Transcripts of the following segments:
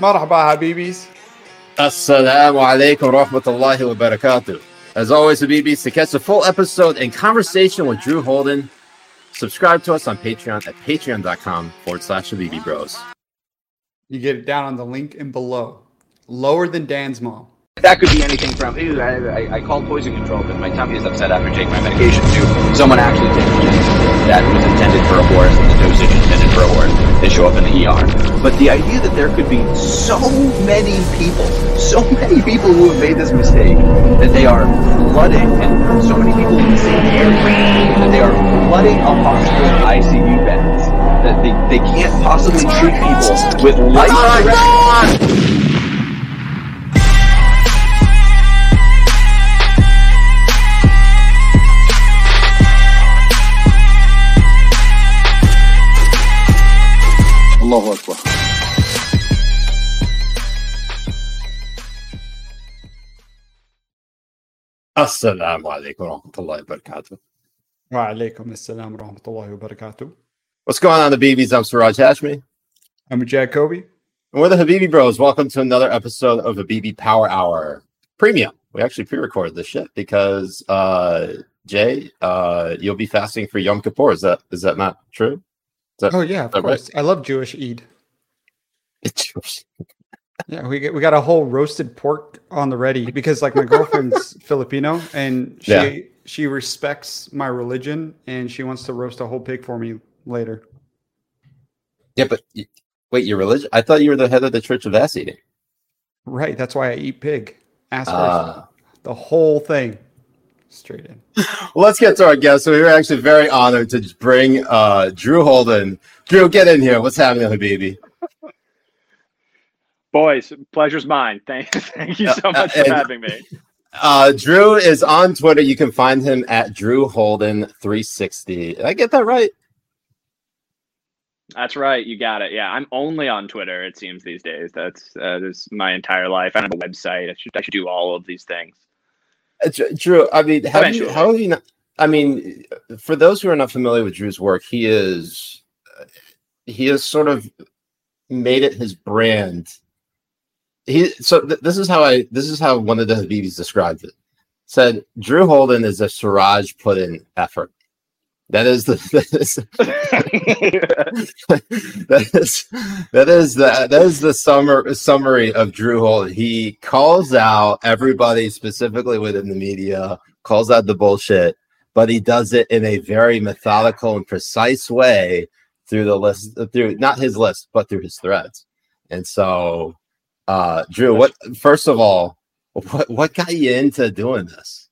مرحبا Habibis. السلام عليكم rahmatullahi الله وبركاته. As always, Habibis, to catch the full episode and conversation with Drew Holden, subscribe to us on Patreon at patreon.com forward slash Habibi Bros. You get it down on the link and below. Lower than Dan's mom. That could be anything from, ew, I, I, I called poison control because my tummy is upset after taking my medication, to someone actually taking that was intended for a horse and the dosage intended for a horse. They show up in the ER. But the idea that there could be so many people, so many people who have made this mistake, that they are flooding, and so many people in the same area, that they are flooding a hospital ICU beds, that they, they can't possibly treat people with life-threatening السلام عليكم ورحمة الله وبركاته. وعليكم السلام ورحمة الله وبركاته. What's going on, Habibis? I'm Siraj Hashmi. I'm Jack Kobe. And we're the Habibi Bros. Welcome to another episode of the Habibi Power Hour Premium. We actually pre-recorded this shit because uh Jay, uh you'll be fasting for Yom Kippur. Is that is that not true? Is that, oh yeah, of course. Right? I love Jewish Eid. It's Jewish. Yeah, we get we got a whole roasted pork on the ready because like my girlfriend's Filipino and she Yeah. she respects my religion and she wants to roast a whole pig for me later. Yeah, but wait, your religion? I thought you were the head of the Church of Ass Eating. Right, that's why I eat pig. Ass first. Ah. The whole thing. Straight in. Well, let's get to our guest. So we were actually very honored to bring uh, Drew Holden. Drew, get in here. What's happening, Habibi? Boys, pleasure's mine. Thank, thank you so much for and- having me. Uh, Drew is on Twitter. You can find him at Drew Holden 360. Did I get that right? That's right. You got it. Yeah, I'm only on Twitter. It seems these days. That's uh, that's my entire life. I don't have a website. I should I should do all of these things. Uh, Dr- Drew, I mean, have you, how have you not? I mean, for those who are not familiar with Drew's work, he is he has sort of made it his brand. He so th- this is how I this is how one of the Habibis described it. Said Drew Holden is a Siraj put in effort. That is the that is, that is that is the that is the summer summary of Drew Holden. He calls out everybody specifically within the media, calls out the bullshit, but he does it in a very methodical and precise way through the list through not his list, but through his threads. And so uh Drew, what first of all, what what got you into doing this?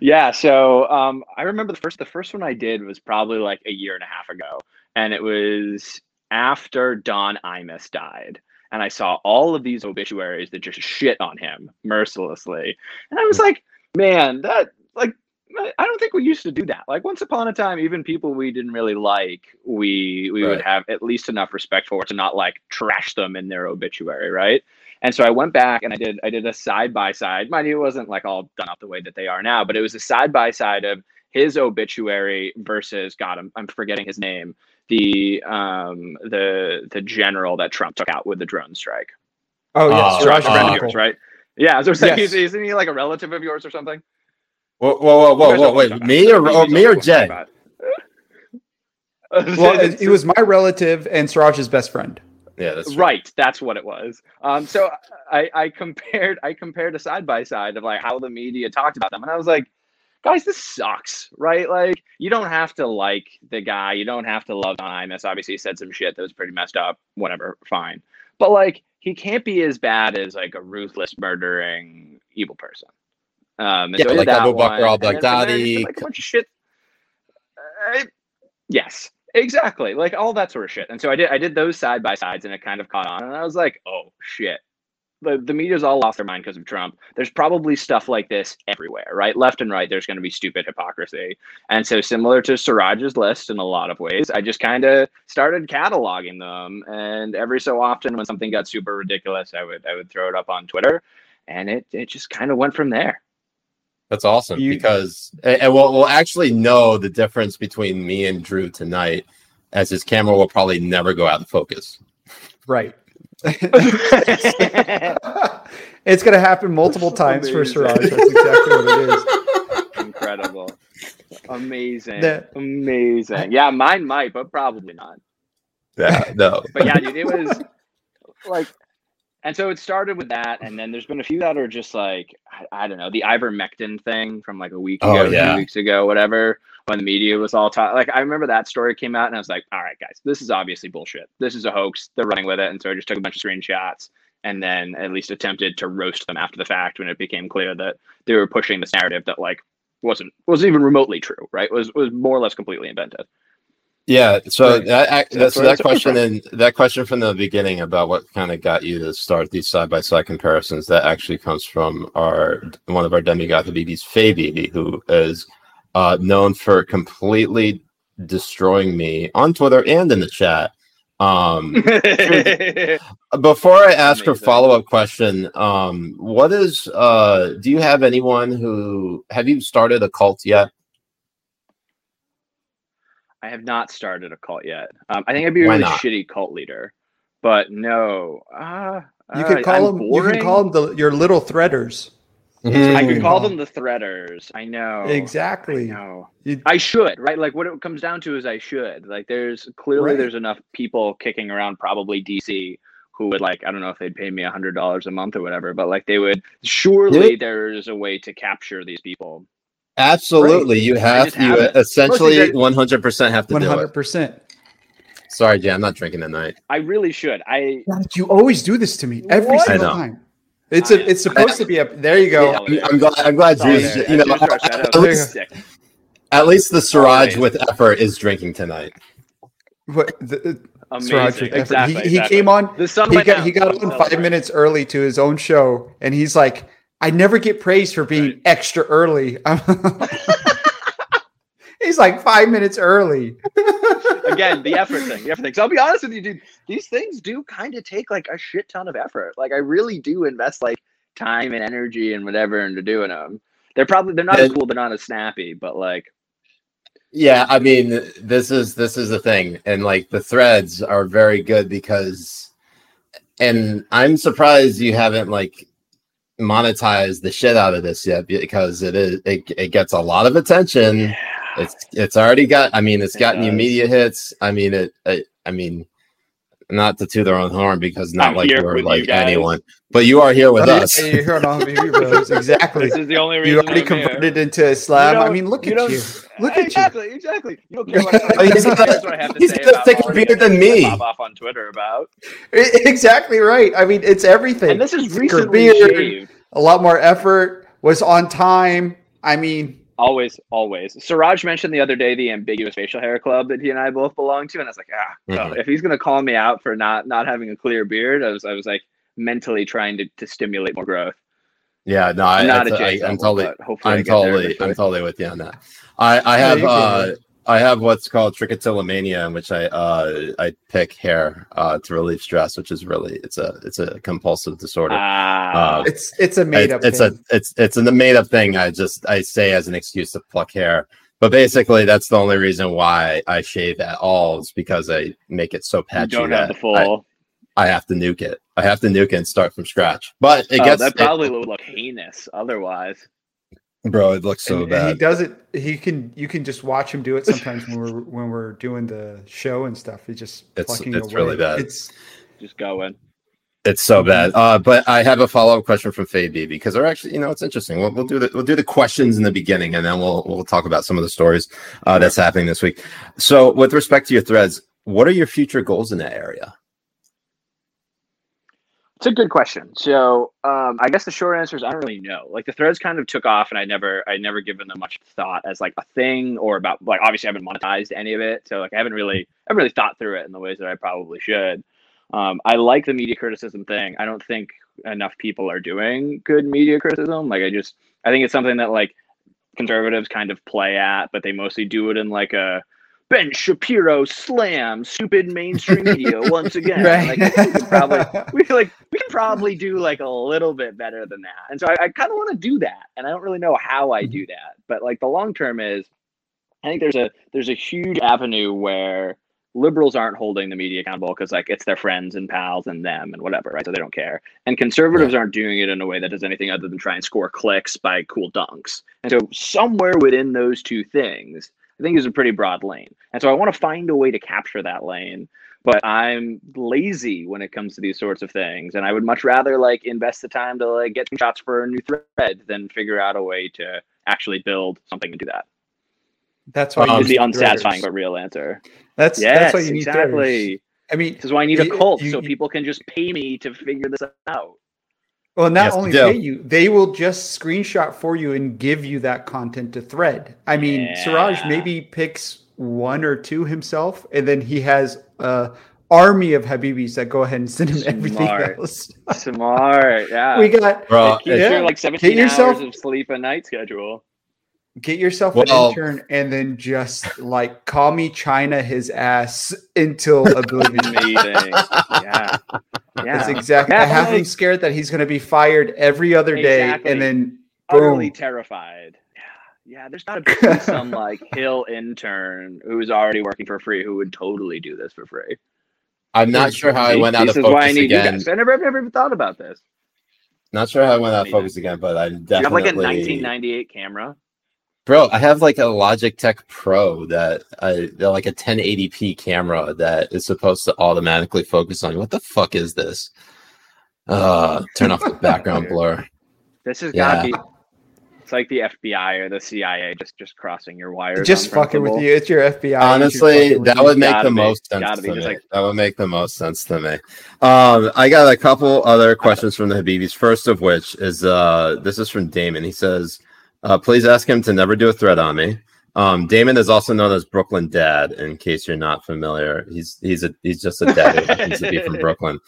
yeah. So um, I remember the first the first one I did was probably like a year and a half ago, and it was after Don Imus died. And I saw all of these obituaries that just shit on him mercilessly. And I was like, man, that like I I don't think we used to do that. Like once upon a time, even people we didn't really like, we we would have at least enough respect for to not like trash them in their obituary, right? And so I went back and I did I did a side by side. Mind you, it wasn't like all done up the way that they are now, but it was a side by side of his obituary versus God, I'm, I'm forgetting his name, the um the the general that Trump took out with the drone strike. Oh yes, Uh, Siraj Suraj, a friend of Uncle. yours, right? Yeah, I was saying, Yes. he's, isn't he like a relative of yours or something? Whoa, whoa, whoa, whoa, whoa wait, me or, You or me or what Jay? Well, it, it was my relative and Siraj's best friend. Yeah, that's right that's what it was um so i i compared i compared a side by side of like how the media talked about them and i was like guys this sucks right like you don't have to like the guy you don't have to love Don Imus. obviously he said some shit that was pretty messed up whatever fine but like he can't be as bad as like a ruthless murdering evil person um Yeah, so like Abu Bakr one, and then- and then I al-Baghdadi. like, a bunch of shit. Uh, yes exactly like all that sort of shit. And so i did i did those side by sides and it kind of caught on and i was like oh shit. The, the media's all lost their mind because of trump. There's probably stuff like this everywhere right? Left and right there's going to be stupid hypocrisy. And so similar to siraj's list in a lot of ways i just kind of started cataloging them and every so often when something got super ridiculous i would i would throw it up on twitter and it it just kind of went from there That's awesome You- because, and and we'll, we'll actually know the difference between me and Drew tonight, as his camera will probably never go out of focus. Right. it's going to happen multiple times for Amazing. Siraj. That's exactly what it is. Incredible. Amazing. The- Amazing. Yeah, mine might, but probably not. Yeah, no. But yeah, dude, it was like, and so it started with that, and then there's been a few that are just like, I, I don't know, the ivermectin thing from like a week Oh, ago, yeah. two weeks ago, whatever, when the media was all talking. Like, I remember that story came out, and I was like, all right, guys, this is obviously bullshit. This is a hoax. They're running with it. And so I just took a bunch of screenshots and then at least attempted to roast them after the fact when it became clear that they were pushing this narrative that like wasn't wasn't even remotely true, right? Was was more or less completely invented. Yeah, so Right. that I- that's that question from. and that question from the beginning about what kind of got you to start these side by side comparisons. That actually comes from our one of our demigod Habibis, Faye Bibi, who is uh, known for completely destroying me on Twitter and in the chat. Um, before I ask her Amazing. follow up question, um, what is uh, do you have anyone who have you started a cult yet? I have not started a cult yet. Um, I think I'd be a Why really not? shitty cult leader, but no. Uh, You uh, could call I'm them. You boring. can call them the, your little threaders. I Mm. could call them the threaders. I know. I Exactly. know. You- I should, right? Like what it comes down to is I should. Like there's clearly Right. there's enough people kicking around probably DC who would like I don't know if they'd pay me a hundred dollars a month or whatever, but like they would surely there's a way to capture these people. Absolutely, you have uh, you haven't. essentially Mostly one hundred percent have to One do hundred it. percent. Sorry, Jay, I'm not drinking tonight. I really should. I You always do this to me every What? single time. It's a, it's supposed to be a. There you go. I'm, I'm glad. I'm glad Drew's. Solid. You know, Drew's our at least, at least the Siraj Always. with effort is drinking tonight. What, the, uh, Amazing. Siraj with effort. Exactly. He, he exactly. came on. The sun He got down. he got on five minutes early to his own show, and he's like, "I never get praised for being Right. extra early." he's like five minutes early. Again, the effort thing. The effort thing. So I'll be honest with you, dude. These things do kind of take like a shit ton of effort. Like I really do invest like time and energy and whatever into doing them. They're probably they're not as cool. They're not as snappy, but like Yeah, I mean, this is this is the thing, and like the threads are very good because, and I'm surprised you haven't like monetized the shit out of this yet because it is it, it gets a lot of attention. It's it's already got. I mean, it's It gotten you media hits. I mean, it. it I mean, not to toot their own horn because not I'm like here we're like anyone, but you are here with Oh, us. yeah, You're here on Habibi Bros. Exactly. this is the only reason You already I'm here. converted into Islam. You I mean, look you at you. Look at you. exactly, exactly. You don't care what I, Oh, he's got- that's what I have to he's say got a thicker beard than me. Pop off on Twitter about. Exactly right. I mean, it's everything. And this is recently beard, shaved. a lot more effort. Was on time. I mean, Always, always. Siraj mentioned the other day the ambiguous facial hair club that he and I both belong to, and I was like, ah, well, Mhm. if he's gonna call me out for not not having a clear beard, I was I was like mentally trying to, to stimulate more growth. Yeah, no, I, not I, at Jay's I, am totally, hopefully I I'm totally. I'm totally with you on that. I, I have, you uh, can. I have what's called trichotillomania, in which I, uh, I pick hair, uh, to relieve stress, which is really, it's a, it's a compulsive disorder. Ah, Uh, it's it's a made It- up. it's thing. a, it's, it's a made up thing. I just, I say as an excuse to pluck hair, but basically that's the only reason why I shave at all is because I make it so you patchy don't have that the full. I, I have to nuke it. I have to nuke it and start from scratch. But it oh, gets, that it- probably would look heinous otherwise. Bro, it looks so and, and bad. he does it. He can. You can just watch him do it sometimes when we're when we're doing the show and stuff. He just It's- it's away. really bad. It's Just going. It's so bad. Uh, but I have a follow up question from Faye B because they're actually, you know, it's interesting. We'll, we'll do the we'll do the questions in the beginning, and then we'll we'll talk about some of the stories uh, that's happening this week. So, with respect to your threads, what are your future goals in that area? It's a good question. So, um, I guess the short answer is I don't really know. Like the threads kind of took off, and I never, I never given them much thought as like a thing or about like obviously I haven't monetized any of it, so like I haven't really, I haven't really thought through it in the ways that I probably should. Um, I like the media criticism thing. I don't think enough people are doing good media criticism. Like I just, I think it's something that like conservatives kind of play at, but they mostly do it in like a Ben Shapiro slam stupid mainstream media once again. Right. Like, we could probably we like we can probably do like a little bit better than that. And so I, I kind of want to do that. And I don't really know how I do mm-hmm. that. But like the long term is I think there's a there's a huge avenue where liberals aren't holding the media accountable because like it's their friends and pals and them and whatever, right? So they don't care. And conservatives aren't doing it in a way that does anything other than try and score clicks by cool dunks. And so somewhere within those two things, I think is a pretty broad lane. And so I want to find a way to capture that lane. But I'm lazy when it comes to these sorts of things. And I would much rather like invest the time to like get some shots for a new thread than figure out a way to actually build something and do that. That's why Um, you the unsatisfying threaders. but real answer. That's Yes, that's why you need exactly. threaders. I mean, This is why I need a cult you- so you- people can just pay me to figure this out. Well, not Yes, only pay you, they will just screenshot for you and give you that content to thread. I mean, Siraj maybe picks one or two himself, and then he has a army of Habibis that go ahead and send him everything else. Smart, yeah. we got Bro, yeah. like 17 get yourself- hours of sleep a night schedule. get yourself Well- an intern and then just like call me China his ass until oblivion. Amazing. yeah. Yeah. That's exactly. Yeah, I have him scared that he's going to be fired every other day, Exactly. and then utterly terrified. Yeah, yeah. There's not a some like hill intern who's already working for free who would totally do this for free. I'm not sure how I went out this of is why I focus need you again. guys. I never, I've never even thought about this. Not sure how I went out of focus again, but I Do you definitely. have like a 1998 camera? Bro, I have like a Logitech Pro that I they're like a 1080p camera that is supposed to automatically focus on you. What the fuck is this? Uh, turn off the background blur. This is Yeah. got to be. It's like the FBI or the CIA just just crossing your wires. just fucking with you. It's your FBI. Honestly, that would make the be. most sense Gotta be, to just me. like- that would make the most sense to me. Um, I got a couple other questions from the Habibis. First of which is uh, this is from Damon. He says, uh, "Please ask him to never do a threat on me." Um, Damon is also known as Brooklyn Dad. In case you're not familiar, he's he's a he's just a dad who happens to be from Brooklyn.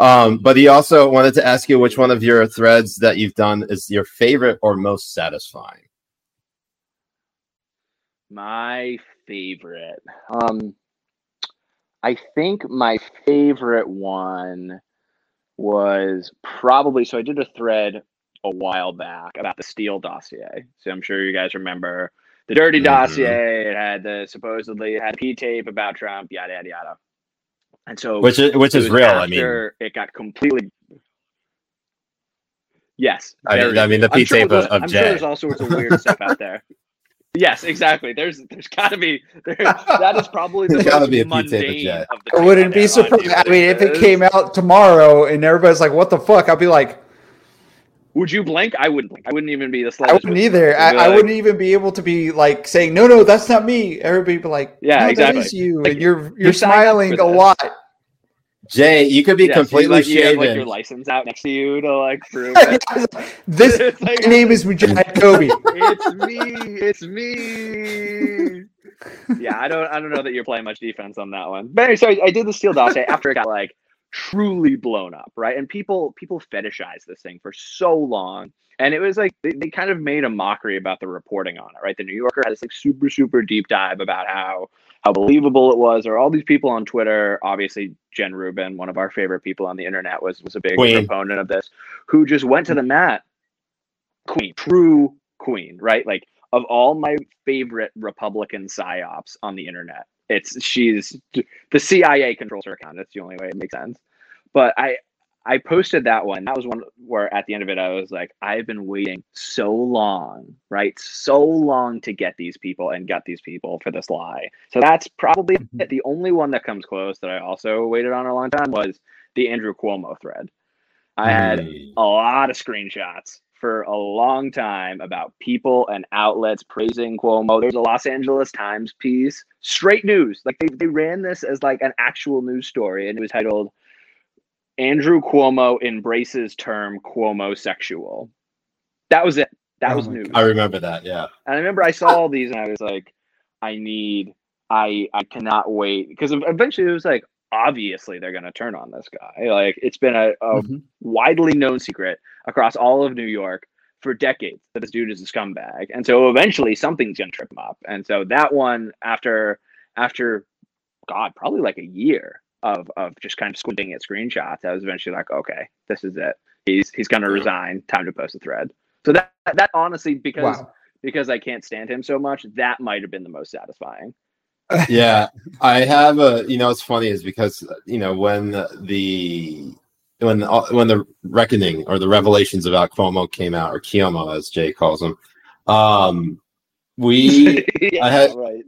Um, but he also wanted to ask you which one of your threads that you've done is your favorite or most satisfying. My favorite. Um I think my favorite one was probably so I did a thread a while back about the Steele dossier. So I'm sure you guys remember the dirty Mhm. dossier. It had the supposedly it had P tape about Trump, yada yada yada. And so Which is which is real. I mean, it got completely Yes. I mean, I mean the P tape there's- of, of I'm Jay. sure there's all sorts of weird stuff out there. Yes, exactly. There's there's got to be there, that is probably the There's gotta most be a P tape of mundane of the I wouldn't be surprised. I mean, if it came out tomorrow and everybody's like, "What the fuck?" I'll be like, would you blink? I wouldn't blink. I wouldn't even be the slightest. "I slightest. wouldn't either." I, I'd be I like- wouldn't even be able to be like saying, "No, no, that's not me." Everybody be like, Yeah, no, exactly. That is you, Like, and you're you're, you're smiling a lot." Jay, you could be Yeah, so you, completely like, you have, like your license out next to you to like prove. it. this It's like- my name is Mujahid Kobe. it's me. It's me. yeah, I don't. I don't know that you're playing much defense on that one. But anyway, so I, I did the Steele dossier after it got like truly blown up, right? And people people fetishize this thing for so long, and it was like they, they kind of made a mockery about the reporting on it, right? The New Yorker had this like super super deep dive about how how believable it was, or all these people on Twitter. Obviously, Jen Rubin, one of our favorite people on the internet, was was a big Queen. proponent of this, who just went to the mat queen, true queen, right? Like of all my favorite Republican psyops on the internet, it's she's the CIA controls her account. That's the only way it makes sense. But I I posted that one. That was one where at the end of it I was like, I've been waiting so long, right? So long to get these people and get these people for this lie. So that's probably it. Mm-hmm. the only one that comes close that I also waited on a long time was the Andrew Cuomo thread. I had a lot of screenshots for a long time about people and outlets praising Cuomo. There's a Los Angeles Times piece, straight news. Like they, they ran this as like an actual news story, and it was titled Andrew Cuomo embraces term Cuomo sexual. That was it. That Oh was news. I remember that. Yeah. And I remember I saw all these and I was like, I need, I, I cannot wait because eventually it was like, obviously they're gonna turn on this guy. Like it's been a, a Mhm. widely known secret across all of New York for decades that this dude is a scumbag. And so eventually something's gonna trip him up. And so that one after after God, probably like a year of of just kind of squinting at screenshots, I was eventually like, okay, this is it. He's he's gonna resign. Time to post a thread. So that that honestly because Wow. because I can't stand him so much, that might have been the most satisfying. Yeah, I have a. You know, it's funny is because you know when the when uh, when the reckoning or the revelations about Cuomo came out, or Kiomo as Jay calls him, um, we yeah, I had- right.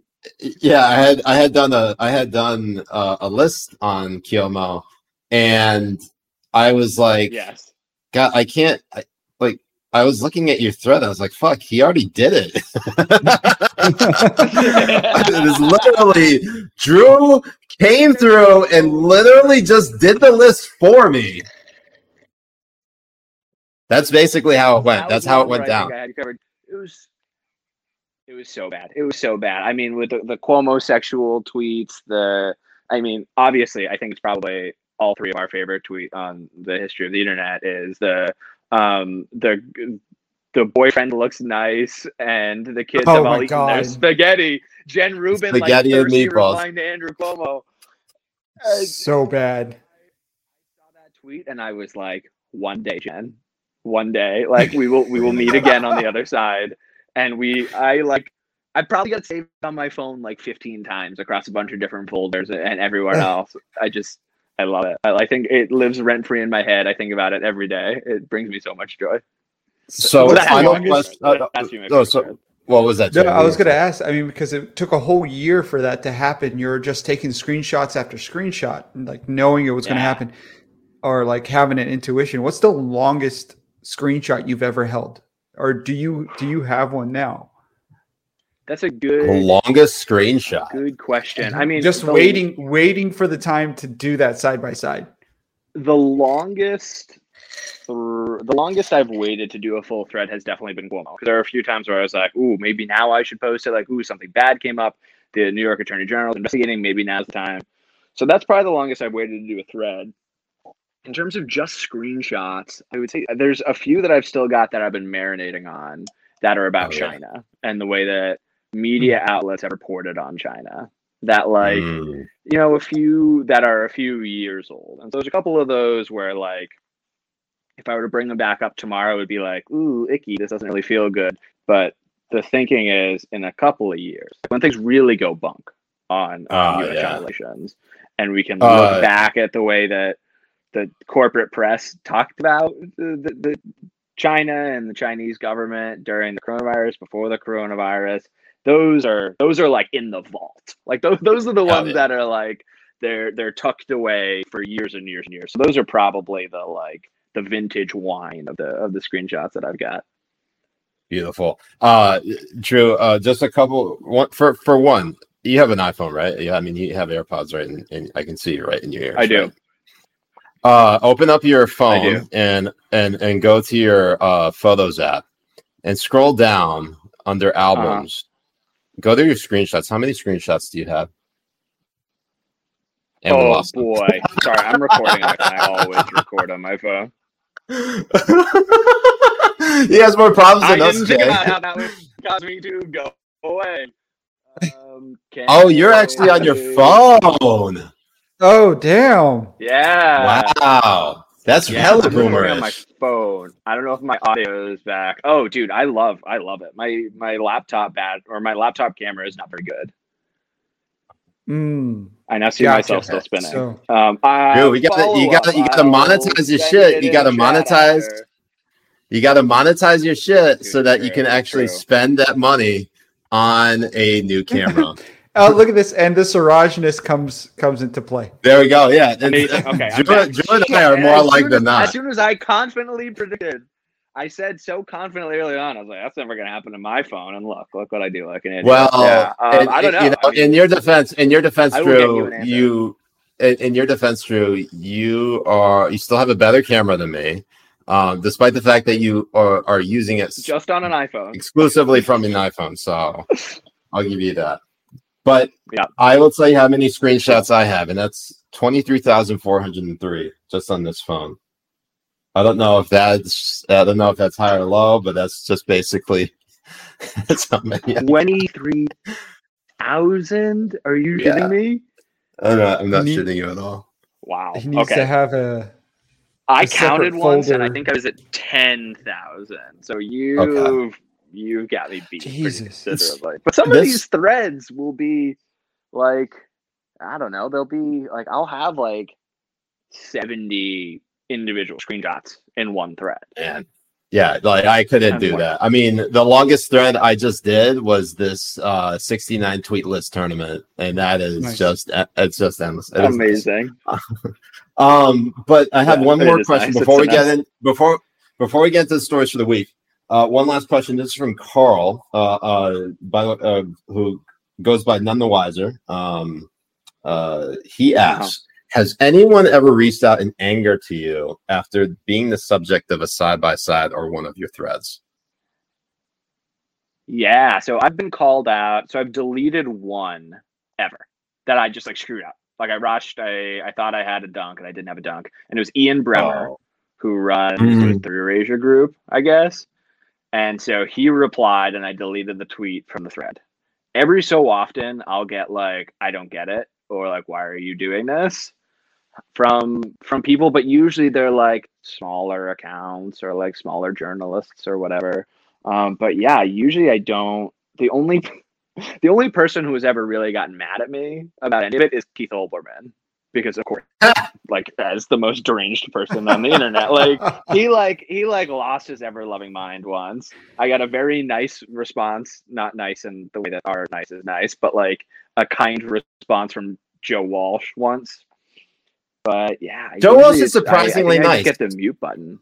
yeah, I had I had done a I had done uh, a list on Kiomo, and I was like, Yes. God, I can't. I, like, I was looking at your thread. I was like, "Fuck, he already did it." it is literally Drew came through and literally just did the list for me. That's basically how it went. That's how it went down. I had covered. It was. It was so bad. It was so bad. I mean, with the, the Cuomo sexual tweets, the I mean, obviously, I think it's probably all three of our favorite tweet on the history of the internet is the um the the boyfriend looks nice and the kids Oh have all eaten their spaghetti. Jen Rubin Spaghetti like and thirsty meatballs. replying to Andrew Cuomo. Uh, so bad. I saw that tweet and I was like, one day, Jen, one day, like we will we will meet again on the other side. And we, I like, I probably got saved on my phone like 15 times across a bunch of different folders and everywhere else. I just, I love it. I, I think it lives rent free in my head. I think about it every day. It brings me so much joy. So, What's final question. uh, oh, so what was that? No, I was going to ask. I mean, because it took a whole year for that to happen. You're just taking screenshots after screenshot, like knowing it was going to happen, or like having an intuition. What's the longest screenshot you've ever held, or do you do you have one now? That's a the good, longest screenshot. good question. I mean, just the- waiting, waiting for the time to do that side by side. the longest the longest I've waited to do a full thread has definitely been Cuomo. Because there are a few times where I was like, ooh, maybe now I should post it. Like, ooh, something bad came up. The New York Attorney General is investigating. Maybe now's the time. So that's probably the longest I've waited to do a thread. In terms of just screenshots, I would say there's a few that I've still got that I've been marinating on that are about Oh, yeah. China and the way that media outlets have reported on China. That like Mm. you know, a few that are a few years old. And so there's a couple of those where like if I were to bring them back up tomorrow, it would be like, ooh, icky, this doesn't really feel good. But the thinking is in a couple of years, when things really go bunk on, Ah, on US yeah. relations, and we can Uh, look back at the way that the corporate press talked about the, the, the China and the Chinese government during the coronavirus, before the coronavirus, those are those are like in the vault. Like those those are the ones yeah. that are like they're they're tucked away for years and years and years. So those are probably the like the vintage wine of the of the screenshots that I've got. Beautiful. Uh, Drew, uh, just a couple. One for for one, you have an iPhone, right? Yeah, I mean, you have AirPods, right? And, and I can see you right in your ears. I do. right? Uh, open up your phone and and and go to your uh, Photos app and scroll down under albums. Go through your screenshots. How many screenshots do you have? And oh lost them. boy, sorry, I'm recording. and I always record on my phone. he has more problems I than us, didn't think Jay. about how that would cause me to go away. Um, Oh, you're actually on your phone. Oh damn! Yeah. Wow, that's Yeah, hella I'm on my phone. I don't know if my audio is back. Oh, dude, I love, I love it. My my laptop bad or my laptop camera is not very good. Mm, I now see Gotcha. myself still spinning. So Um, Dude, we gotta- you gotta- you gotta monetize your shit. You gotta monetize You got to monetize your shit so Dude, that you can actually true. spend that money on a new camera. Oh, look at this, and the Sirageness comes comes into play. there we go. Yeah, it's- Amazing. Okay, I'm Drew, back. Drew and I are more as alike soon than as, As soon as I confidently predicted, I said so confidently early on. I was like, "That's never going to happen to my phone." And look, look what I do, like an idiot. Well, yeah. um, and- I don't know. You know, I mean, in your defense, in your defense, I will get you Drew, you, in, in your defense, Drew, you are you still have a better camera than me, um, despite the fact that you are, are using it just on an iPhone. exclusively from an iPhone. So I'll give you that. But Yeah. I will tell you how many screenshots I have, and that's twenty three thousand four hundred and three just on this phone. I don't know if that's I don't know if that's high or low, but that's just basically that's how many. Twenty-three thousand? Are you Yeah. kidding me? I'm not, I'm not He need- shitting you at all. Wow. He needs Okay. to have a. I a separate counted once, and I think I was at ten thousand. So you've you've got me beat pretty Jesus. considerably. But some of This- these threads will be like I don't know, they'll be like I'll have like 70 individual screenshots in one thread. And yeah, like I couldn't do that. I mean, the longest thread I just did was this uh 69 tweet list tournament, and that is Nice. just it's just endless. It is nice. Amazing. Um, but I have Yeah, one more question nice. before we It's get in before before we get to the stories for the week. Uh, one last question. This is from Carl, uh, uh, by uh, who goes by none the wiser. Um, uh, he Uh-huh. asks, "Has anyone ever reached out in anger to you after being the subject of a side by side or one of your threads?" Yeah, so I've been called out. So I've deleted one ever that I just like screwed up. Like I rushed, I I thought I had a dunk and I didn't have a dunk, and it was Ian Bremmer Oh. who runs Mm. the Eurasia group, I guess. And so he replied, and I deleted the tweet from the thread. Every so often, I'll get like, "I don't get it," or like, "Why are you doing this?" from from people, but usually they're like smaller accounts or like smaller journalists or whatever. Um, but yeah, usually I don't. The only the only person who has ever really gotten mad at me about any of it is Keith Olbermann, because of course, like as the most deranged person on the internet, like he like he like lost his ever loving mind once. I got a very nice response, not nice in the way that our nice is nice, but like a kind response from Joe Walsh once. But yeah, Joe Walsh is it's- I- I surprisingly nice. Get the mute button.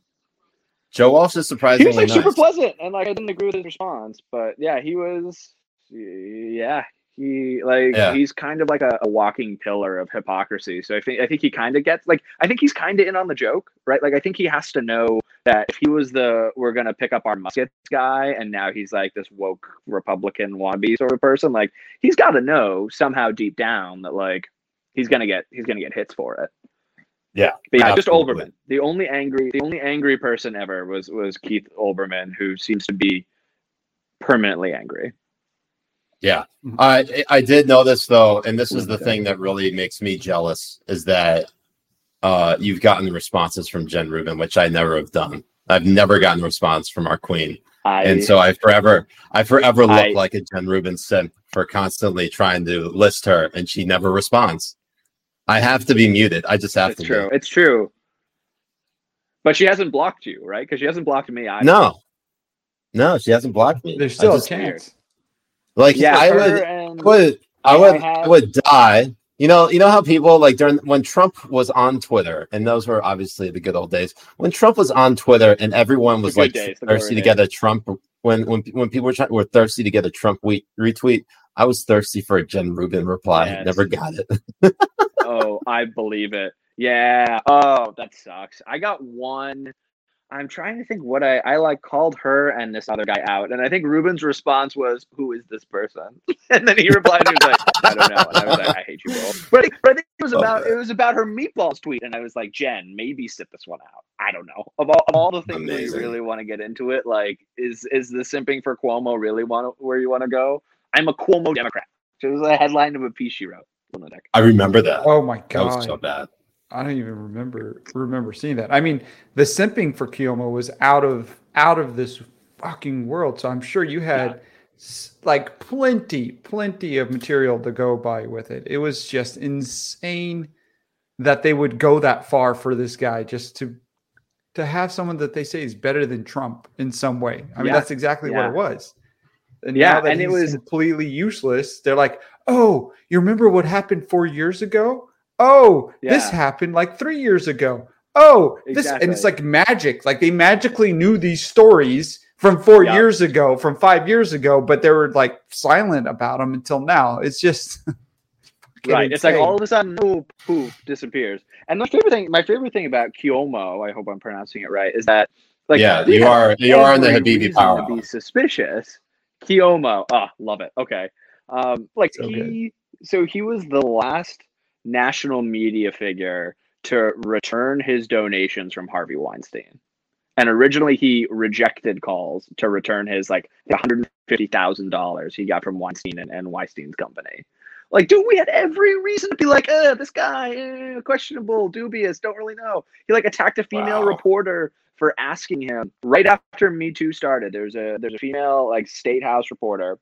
Joe Walsh is surprisingly He was surprisingly like super pleasant, and like I didn't agree with his response, but yeah, he was. Yeah, he like Yeah. he's kind of like a, a walking pillar of hypocrisy. So I think I think he kind of gets like I think he's kind of in on the joke, right? Like I think he has to know that if he was the we're gonna pick up our muskets guy, and now he's like this woke Republican wannabe sort of person, like he's got to know somehow deep down that like he's gonna get he's gonna get hits for it. Yeah, But yeah, just. Olbermann. The only angry, the only angry person ever was was Keith Olbermann, who seems to be permanently angry. Yeah, Mhm. I I did know this though, and this is the thing that really makes me jealous is that uh, you've gotten responses from Jen Rubin, which I never have done. I've never gotten a response from our queen, I and so I forever I forever look I- like a Jen Rubin simp for constantly trying to list her, and she never responds. I have to be muted. I just have it's to. true. be. It's true. But she hasn't blocked you, right? Because she hasn't blocked me either. No, no, she hasn't blocked me. There's I still just- a chance. Like Yeah, I would. and would I I would I, have- would die. You know, you know how people like during when Trump was on Twitter, and those were obviously the good old days. When Trump was on Twitter and everyone was like days, thirsty to get a Trump when when when people were trying, were thirsty to get a Trump we, retweet, I was thirsty for a Jen Rubin reply. Yes. Never got it. oh, I believe it. Yeah. Oh, that sucks. I got one. I'm trying to think what I I like called her and this other guy out, and I think Rubin's response was, "Who is this person?" and then he replied, and he was like, "I don't know." And I was like, "I hate you both." But I, but I think it was about that. it was about her meatballs tweet, and I was like, "Jen, maybe sit this one out." I don't know. Of all, of all the things where you really want to get into it, like, is is the simping for Cuomo really want where you want to go? I'm a Cuomo Democrat. So it was a headline of a piece she wrote. Lunatic. I remember that. Oh my god, that was so bad. I don't even remember remember seeing that. I mean, the simping for Kiyomo was out of out of this fucking world. So I'm sure you had s like plenty, plenty of material to go by with it. It was just insane that they would go that far for this guy just to to have someone that they say is better than Trump in some way. I mean, Yeah. that's exactly what it was. And Yeah, now that and it was- completely useless. They're like, "Oh, you remember what happened four years ago? Oh, this happened like three years ago. Oh, this and it's like magic. Like they magically knew these stories from four Yeah. years ago, from five years ago, but they were like silent about them until now. It's just fucking right. It's like all of a sudden, poof, poof, disappears. And my favorite thing, my favorite thing about Kiomo, I hope I'm pronouncing it right, is that like yeah, you are you are in the Habibi power. to be suspicious. Kiomo, ah, love it. Okay, um, like So he, so he was the last national media figure to return his donations from Harvey Weinstein. And originally, he rejected calls to return his like one hundred fifty thousand dollars he got from Weinstein and, and Weinstein's company. Like, dude, we had every reason to be like, uh, this guy, eh, questionable, dubious, don't really know. He like attacked a female Wow. reporter for asking him right after Me Too started. There's a there's a female like state house reporter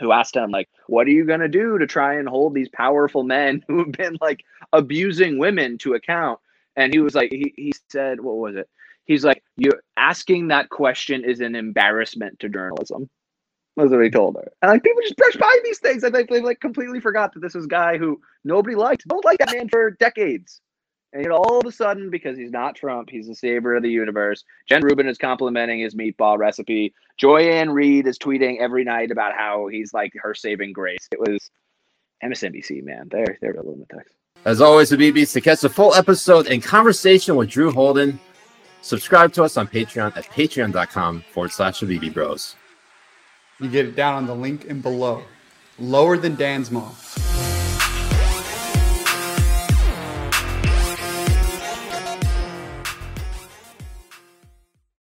who asked him like, "What are you gonna do to try and hold these powerful men who have been like abusing women to account?" And he was like, he he said, "What was it?" He's like, you're asking that question is an embarrassment to journalism." That's what he told her. And like people just brush by these things. I think they like completely forgot that this was a guy who nobody liked. Don't like that man for decades. And you know, all of a sudden, because he's not Trump, he's the savior of the universe. Jen Rubin is complimenting his meatball recipe. Joy-Ann Reid is tweeting every night about how he's like her saving grace. It was MSNBC, man. They're they're the lunatics. As always, Habibis to catch the full episode and conversation with Drew Holden. Subscribe to us on Patreon at patreon.com forward slash the Habibi Bros. You get it down on the link in below. Lower than Dan's mom.